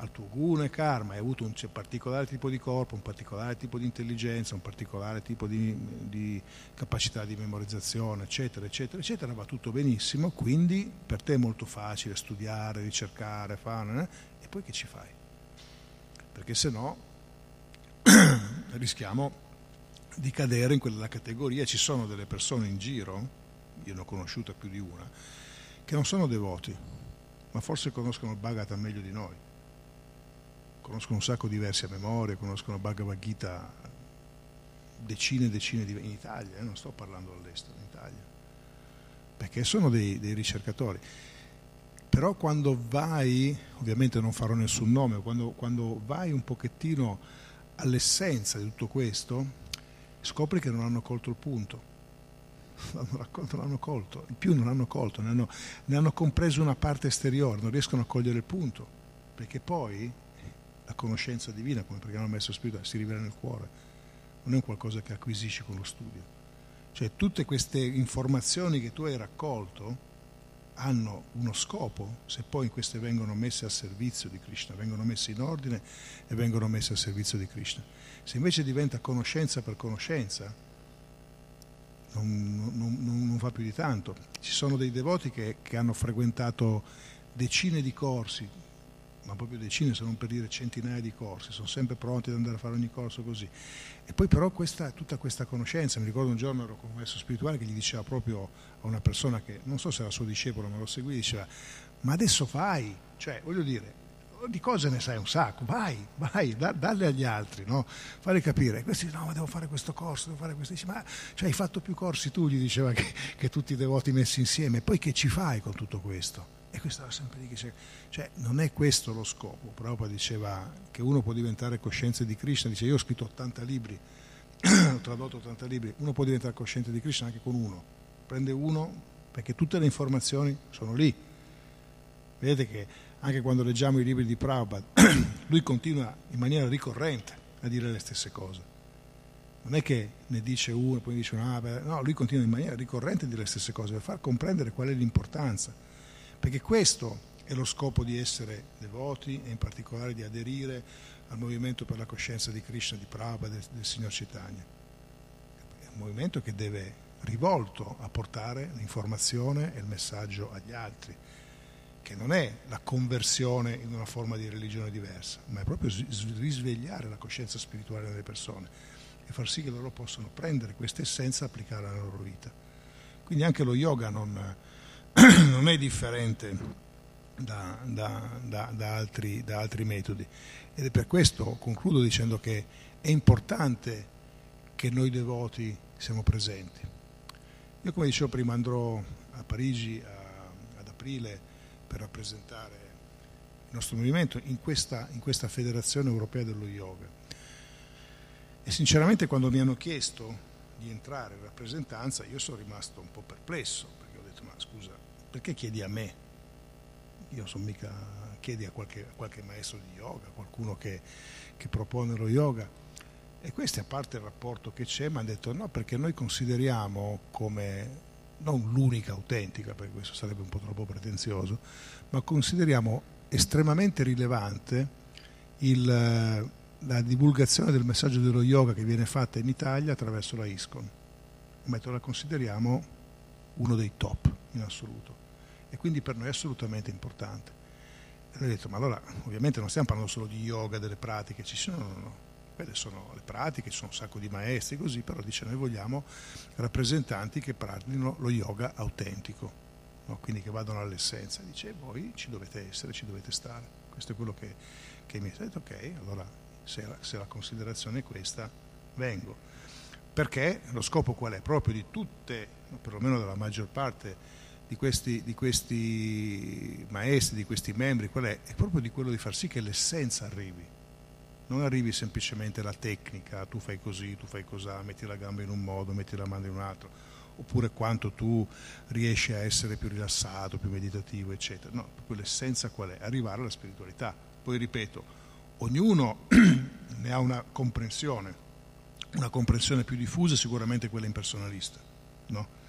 al tuo guna e karma, hai avuto un particolare tipo di corpo, un particolare tipo di intelligenza, un particolare tipo di, di, capacità di memorizzazione, eccetera, eccetera, eccetera, va tutto benissimo, quindi per te è molto facile studiare, ricercare, fare, eh? e poi che ci fai? Perché se no rischiamo di cadere in quella categoria, ci sono delle persone in giro, io ne ho conosciuta più di una, che non sono devoti, ma forse conoscono il Bhagavad meglio di noi conoscono un sacco di versi a memoria, conoscono Bhagavad Gita decine e decine di in Italia, eh, non sto parlando all'estero, in Italia, perché sono dei, dei, ricercatori. Però quando vai, ovviamente non farò nessun nome, quando, quando vai un pochettino all'essenza di tutto questo, scopri che non hanno colto il punto. Non l'hanno colto, il più non l'hanno colto, ne hanno, ne hanno compreso una parte esteriore, non riescono a cogliere il punto, perché poi la conoscenza divina, come preghiamo il Maestro Spirituale, si rivela nel cuore, non è un qualcosa che acquisisci con lo studio. Cioè tutte queste informazioni che tu hai raccolto hanno uno scopo, se poi queste vengono messe a servizio di Krishna, vengono messe in ordine e vengono messe a servizio di Krishna. Se invece diventa conoscenza per conoscenza, non, non, non, fa più di tanto. Ci sono dei devoti che, che hanno frequentato decine di corsi, ma proprio decine, se non per dire centinaia di corsi, sono sempre pronti ad andare a fare ogni corso così. E poi però questa, tutta questa conoscenza, mi ricordo un giorno ero con un maestro spirituale che gli diceva proprio a una persona che, non so se era suo discepolo, ma lo seguì, diceva, ma adesso fai, cioè voglio dire, di cose ne sai un sacco, vai, vai, da, dalle agli altri, no? Fare capire. Questi no, ma devo fare questo corso, devo fare questo. Dice, ma cioè, hai fatto più corsi tu, gli diceva, che, che tutti i devoti messi insieme. Poi che ci fai con tutto questo? E questo era sempre lì che c'è. Cioè, non è questo lo scopo. Prabhupada diceva che uno può diventare cosciente di Krishna, dice io ho scritto 80 libri, ho tradotto 80 libri, uno può diventare cosciente di Krishna anche con uno. Prende uno perché tutte le informazioni sono lì. Vedete che anche quando leggiamo i libri di Prabhupada, lui continua in maniera ricorrente a dire le stesse cose. Non è che ne dice uno e poi dice un'altra, no, lui continua in maniera ricorrente a dire le stesse cose per far comprendere qual è l'importanza perché questo è lo scopo di essere devoti e in particolare di aderire al movimento per la coscienza di Krishna, di Prabhupada, del, del signor Chaitanya. È un movimento che deve rivolto a portare l'informazione e il messaggio agli altri, che non è la conversione in una forma di religione diversa, ma è proprio risvegliare la coscienza spirituale delle persone e far sì che loro possano prendere questa essenza e applicarla alla loro vita. Quindi anche lo yoga non, non è differente da, da, da, altri, da altri metodi. Ed è per questo concludo dicendo che è importante che noi devoti siamo presenti. Io come dicevo prima andrò a Parigi a, ad aprile per rappresentare il nostro movimento in questa, in questa federazione europea dello yoga. E sinceramente quando mi hanno chiesto di entrare in rappresentanza io sono rimasto un po' perplesso, perché ho detto ma scusa, perché chiedi a me? Io sono mica, chiedi a qualche, a qualche maestro di yoga, qualcuno che, che propone lo yoga. E questo a parte il rapporto che c'è, mi hanno detto no, perché noi consideriamo come non l'unica autentica, perché questo sarebbe un po' troppo pretenzioso, ma consideriamo estremamente rilevante il, la divulgazione del messaggio dello yoga che viene fatta in Italia attraverso la ISCON. la consideriamo uno dei top in assoluto e quindi per noi è assolutamente importante. E ho detto, ma allora ovviamente non stiamo parlando solo di yoga, delle pratiche, ci sono, no, no. Quelle sono le pratiche, ci sono un sacco di maestri così, però dice noi vogliamo rappresentanti che pratichino lo yoga autentico, no? quindi che vadano all'essenza. Dice, voi ci dovete essere, ci dovete stare. Questo è quello che, che mi ha detto, ok, allora se la, se la considerazione è questa, vengo. Perché lo scopo qual è? Proprio di tutte, perlomeno della maggior parte di questi, di questi maestri, di questi membri, è? è proprio di quello di far sì che l'essenza arrivi. Non arrivi semplicemente la tecnica, tu fai così, tu fai così, metti la gamba in un modo, metti la mano in un altro, oppure quanto tu riesci a essere più rilassato, più meditativo, eccetera. No, proprio l'essenza qual è? Arrivare alla spiritualità. Poi ripeto, ognuno ne ha una comprensione, una comprensione più diffusa sicuramente quella impersonalista. No?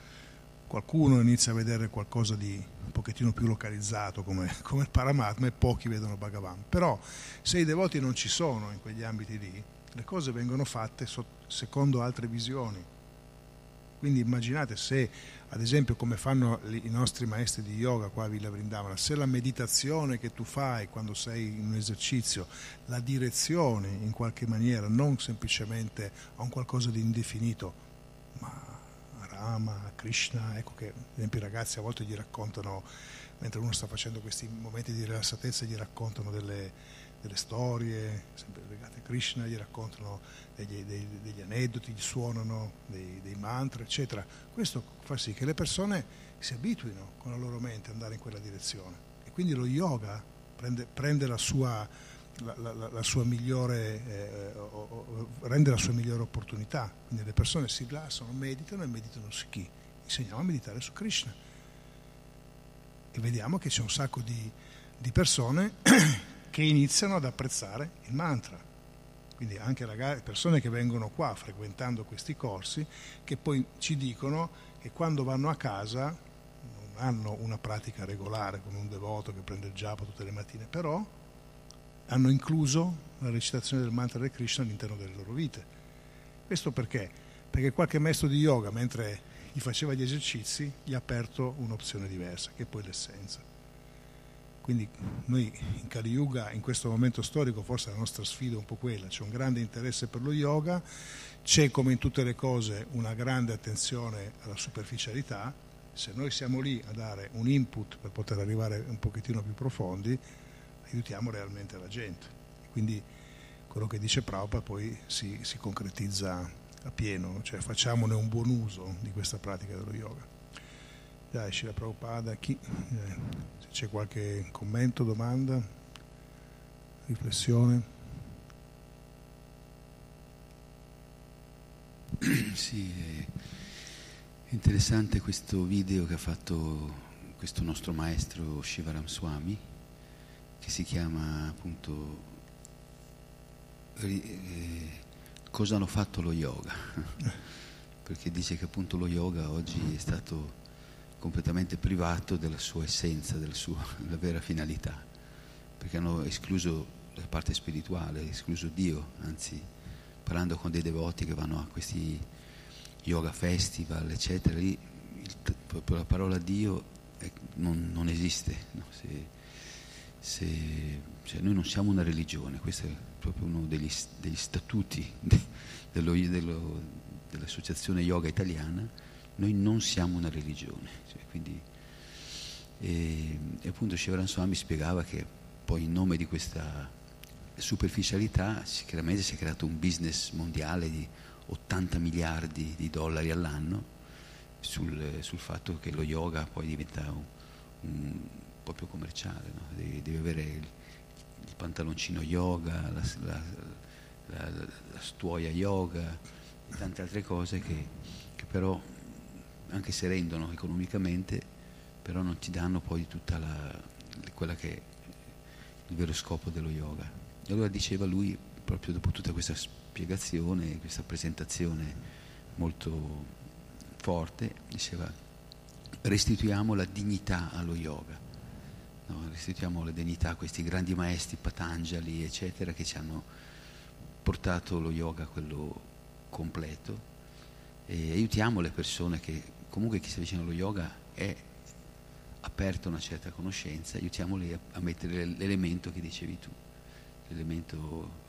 Qualcuno inizia a vedere qualcosa di un pochettino più localizzato come, come il Paramatma e pochi vedono Bhagavan. Però se i devoti non ci sono in quegli ambiti lì, le cose vengono fatte secondo altre visioni. Quindi immaginate se, ad esempio, come fanno i nostri maestri di yoga qua a Villa Vrindavana, se la meditazione che tu fai quando sei in un esercizio, la direzione in qualche maniera, non semplicemente a un qualcosa di indefinito, Rama, Krishna, ecco che ad esempio i ragazzi a volte gli raccontano, mentre uno sta facendo questi momenti di rilassatezza, gli raccontano delle, delle storie sempre legate a Krishna, gli raccontano degli, degli, degli aneddoti, gli suonano dei, dei, mantra, eccetera. Questo fa sì che le persone si abituino con la loro mente ad andare in quella direzione. E quindi lo yoga prende, prende la, sua, la, la, sua, migliore, eh, o, o, rende la sua migliore opportunità. Quindi le persone si rilassano, meditano e meditano su chi? Insegniamo a meditare su Krishna. E vediamo che c'è un sacco di, di persone che iniziano ad apprezzare il mantra. Quindi anche ragazzi, persone che vengono qua frequentando questi corsi, che poi ci dicono che quando vanno a casa non hanno una pratica regolare come un devoto che prende il giappo tutte le mattine, però hanno incluso la recitazione del mantra del Krishna all'interno delle loro vite. Questo perché? Perché qualche maestro di yoga, mentre gli faceva gli esercizi, gli ha aperto un'opzione diversa, che è poi l'essenza. Quindi noi in Kali Yuga, in questo momento storico, forse la nostra sfida è un po' quella, c'è un grande interesse per lo yoga, c'è come in tutte le cose una grande attenzione alla superficialità, se noi siamo lì a dare un input per poter arrivare un pochettino più profondi, aiutiamo realmente la gente. Quindi quello che dice Prabhupada poi si, si concretizza a pieno, cioè facciamone un buon uso di questa pratica dello yoga. Dai, Shila Prabhupada, chi... Eh, c'è qualche commento, domanda, riflessione? Sì, è interessante questo video che ha fatto questo nostro maestro Shivaram Swami, che si chiama appunto eh, Cosa hanno fatto lo yoga? Perché dice che appunto lo yoga oggi è stato completamente privato della sua essenza, della sua della vera finalità, perché hanno escluso la parte spirituale, escluso Dio, anzi parlando con dei devoti che vanno a questi yoga festival, eccetera, lì il, proprio la parola Dio è, non, non, esiste. No? Se, se, cioè noi non siamo una religione, questo è proprio uno degli, degli statuti de, dello, dello, dell'associazione yoga italiana, noi non siamo una religione. Quindi, e, e appunto Shivaran Swami spiegava che poi in nome di questa superficialità chiaramente si è creato un business mondiale di 80 miliardi di dollari all'anno sul, sul fatto che lo yoga poi diventa un, un po' più commerciale, no? devi, devi, avere il, il, pantaloncino yoga, la, la, la, la, stuoia yoga e tante altre cose che, che però anche se rendono economicamente, però non ti danno poi tutta la, quella che è il vero scopo dello yoga. E allora diceva lui, proprio dopo tutta questa spiegazione, questa presentazione molto forte, diceva restituiamo la dignità allo yoga, no? restituiamo la dignità a questi grandi maestri, Patanjali, eccetera, che ci hanno portato lo yoga quello completo e aiutiamo le persone che comunque chi si avvicina allo yoga è aperto a una certa conoscenza, aiutiamoli a, a mettere l'elemento che dicevi tu, l'elemento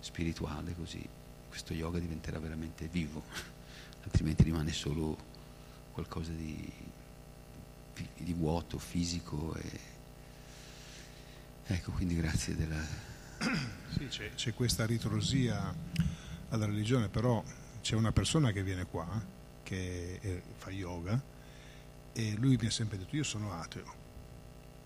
spirituale, così questo yoga diventerà veramente vivo, altrimenti rimane solo qualcosa di, di vuoto, fisico. E... Ecco, quindi grazie della... Sì, c'è, c'è questa ritrosia alla religione, però c'è una persona che viene qua che è, fa yoga e lui mi ha sempre detto io sono ateo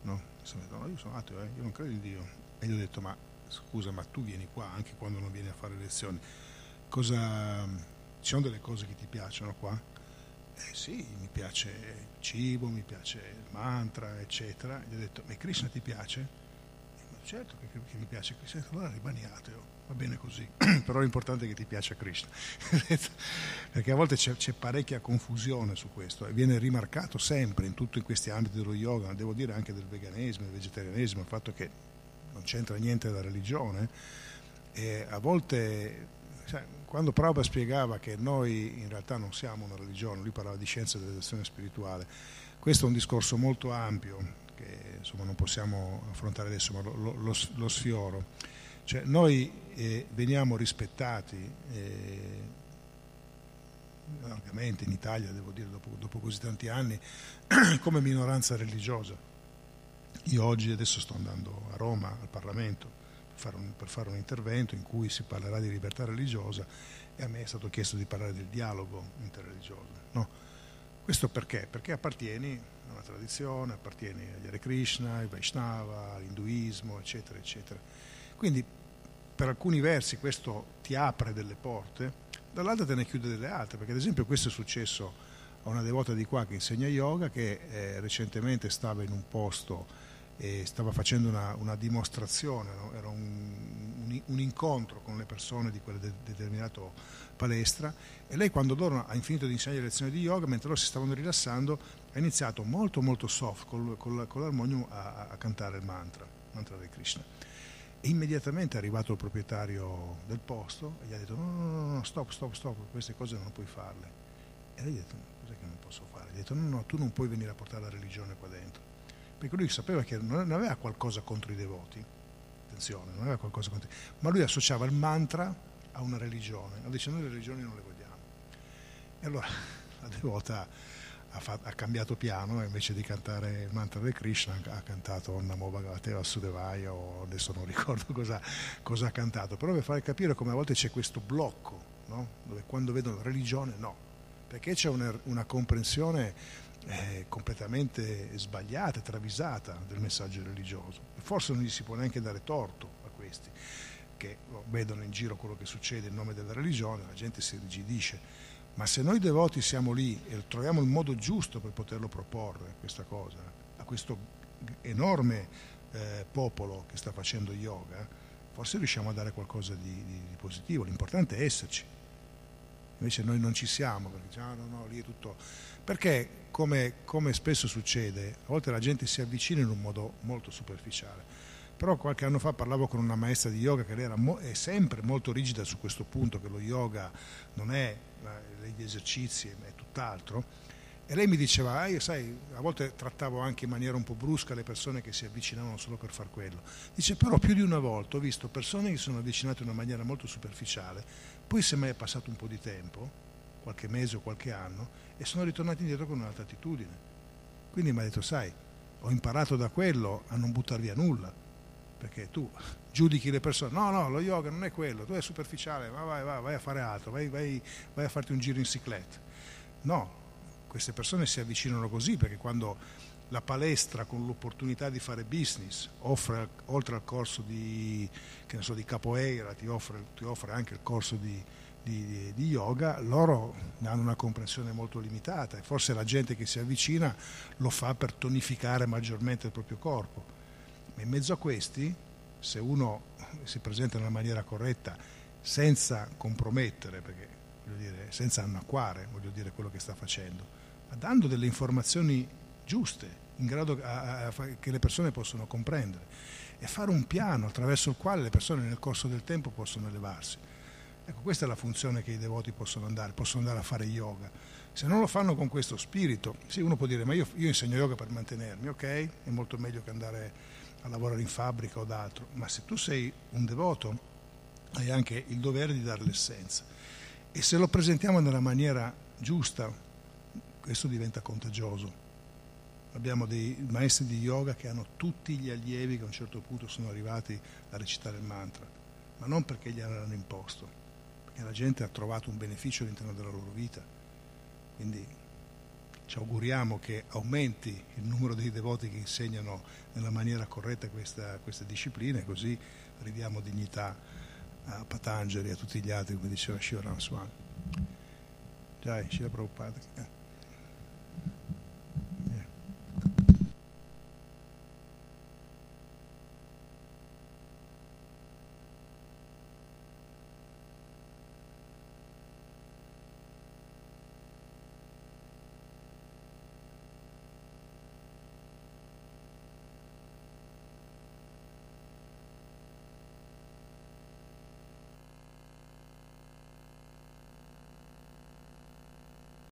no? Detto, no io sono ateo, eh? io non credo in Dio e gli ho detto ma scusa ma tu vieni qua anche quando non vieni a fare lezioni cosa ci sono delle cose che ti piacciono qua? Eh sì, mi piace il cibo, mi piace il mantra, eccetera. Gli ho detto, ma Krishna ti piace? certo che, che mi piace Krishna, allora rimani ateo va bene così, però l'importante è che ti piaccia Krishna, perché a volte c'è, c'è, parecchia confusione su questo e viene rimarcato sempre in tutti questi ambiti dello yoga, devo dire anche del veganesimo, del vegetarianesimo, il fatto che non c'entra niente la religione e a volte cioè, quando Prabhupada spiegava che noi in realtà non siamo una religione, lui parlava di scienza dell'educazione spirituale, questo è un discorso molto ampio che insomma, non possiamo affrontare adesso, ma lo, lo, lo sfioro cioè, noi eh, veniamo rispettati eh, largamente in Italia, devo dire, dopo, dopo così tanti anni, come minoranza religiosa. Io oggi adesso sto andando a Roma al Parlamento fare, un, per fare un intervento in cui si parlerà di libertà religiosa e a me è stato chiesto di parlare del dialogo interreligioso. No? Questo perché? Perché appartieni a una tradizione, appartieni agli Hare Krishna, ai Vaishnava, all'induismo, eccetera, eccetera quindi per alcuni versi questo ti apre delle porte, dall'altra te ne chiude delle altre, perché ad esempio questo è successo a una devota di qua che insegna yoga che eh, recentemente stava in un posto stava facendo una, una dimostrazione, no? era un, un, un, incontro con le persone di quella de, determinata palestra e lei quando loro ha finito di insegnare lezioni di yoga, mentre loro si stavano rilassando, ha iniziato molto molto soft col, col, con l'armonium a, a, cantare il mantra, il mantra di Krishna e immediatamente è arrivato il proprietario del posto e gli ha detto no, no, no, stop, stop, stop, queste cose non puoi farle. E lei ha detto, cos'è che non posso fare? Ha detto, no, no, tu non puoi venire a portare la religione qua dentro. Perché lui sapeva che non aveva qualcosa contro i devoti, attenzione, non aveva qualcosa contro i ma lui associava il mantra a una religione, no, dice noi le religioni non le vogliamo. E allora la devota ha, fatto, ha, cambiato piano invece di cantare il mantra di Krishna ha cantato Namo Bhagavate Vasudevaya o adesso non ricordo cosa, cosa, ha cantato, però per fare capire come a volte c'è questo blocco, no? dove quando vedono religione no, perché c'è una, una comprensione eh, completamente sbagliata, travisata del messaggio religioso. Forse non gli si può neanche dare torto a questi che vedono in giro quello che succede in nome della religione, la gente si rigidisce ma se noi devoti siamo lì e troviamo il modo giusto per poterlo proporre, questa cosa, a questo enorme eh, popolo che sta facendo yoga, forse riusciamo a dare qualcosa di, di, di positivo. L'importante è esserci. Invece noi non ci siamo, perché diciamo, ah, no, no, lì è tutto... Perché, come, come spesso succede, a volte la gente si avvicina in un modo molto superficiale. Però qualche anno fa parlavo con una maestra di yoga che lei era mo- è sempre molto rigida su questo punto, che lo yoga non è degli esercizi, è tutt'altro. E lei mi diceva, ah, io sai, a volte trattavo anche in maniera un po' brusca le persone che si avvicinavano solo per far quello. Dice, però più di una volta ho visto persone che si sono avvicinate in una maniera molto superficiale, poi se mai è passato un po' di tempo, qualche mese o qualche anno, e sono ritornati indietro con un'altra attitudine. Quindi mi ha detto, sai, ho imparato da quello a non buttare via nulla, perché tu giudichi le persone, no, no, lo yoga non è quello, tu è superficiale, vai, vai, vai a fare altro, vai, vai, vai a farti un giro in cicletta. No, queste persone si avvicinano così perché quando la palestra con l'opportunità di fare business offre, oltre al corso di, so, di capoeira, ti offre, ti offre, anche il corso di, di, di, yoga, loro hanno una comprensione molto limitata e forse la gente che si avvicina lo fa per tonificare maggiormente il proprio corpo ma in mezzo a questi, se uno si presenta nella maniera corretta, senza compromettere, perché, dire, senza annacquare voglio dire, quello che sta facendo, ma dando delle informazioni giuste, in grado a, a, che le persone possono comprendere, e fare un piano attraverso il quale le persone nel corso del tempo possono elevarsi. Ecco, questa è la funzione che i devoti possono andare, possono andare a fare yoga. Se non lo fanno con questo spirito, sì, uno può dire, ma io, io insegno yoga per mantenermi, ok? È molto meglio che andare a lavorare in fabbrica o d'altro, ma se tu sei un devoto hai anche il dovere di dare l'essenza. E se lo presentiamo nella maniera giusta, questo diventa contagioso. Abbiamo dei maestri di yoga che hanno tutti gli allievi che a un certo punto sono arrivati a recitare il mantra, ma non perché gli hanno imposto, perché la gente ha trovato un beneficio all'interno della loro vita. Quindi ci auguriamo che aumenti il numero dei devoti che insegnano nella maniera corretta questa, queste discipline, così ridiamo dignità a Patangeli e a tutti gli altri, come diceva Shivaram Swami. Jai, Shila Prabhupada.